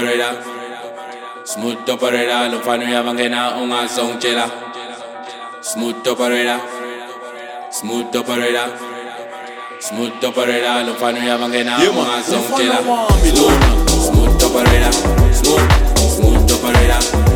operator. Smooth operator, lo fanu ya mangena unga song chela. Smooth operator. Smooth operator. Smooth operator, lo fanu ya mangena unga song chela. Smooth operator. Smooth, smooth operator.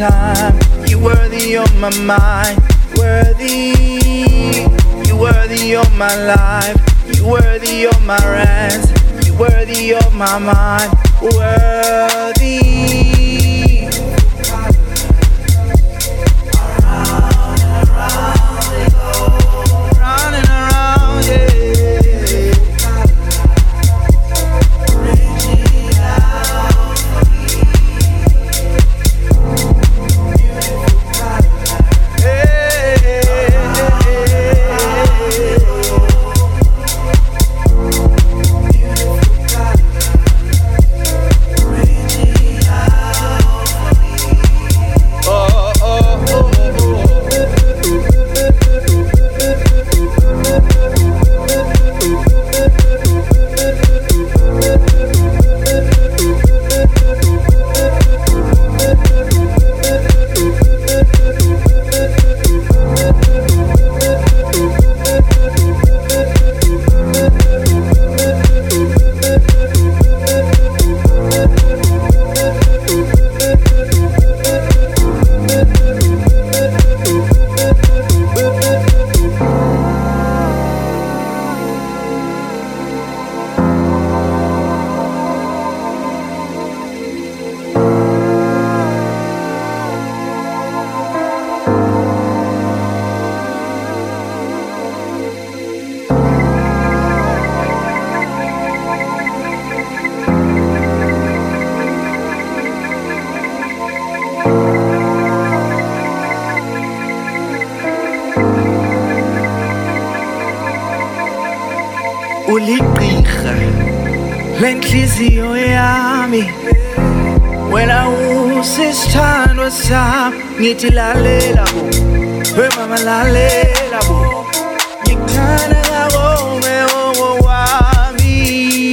time. You worthy of my mind, worthy. You worthy of my life, you worthy of my rest, you worthy of my mind, worthy. Uligqirha lenhliziyo yami. Wena usisithando sami ngithi lalela bo. We mama lalela bo. Ngikuthanda kabome owo oh, oh, oh, wami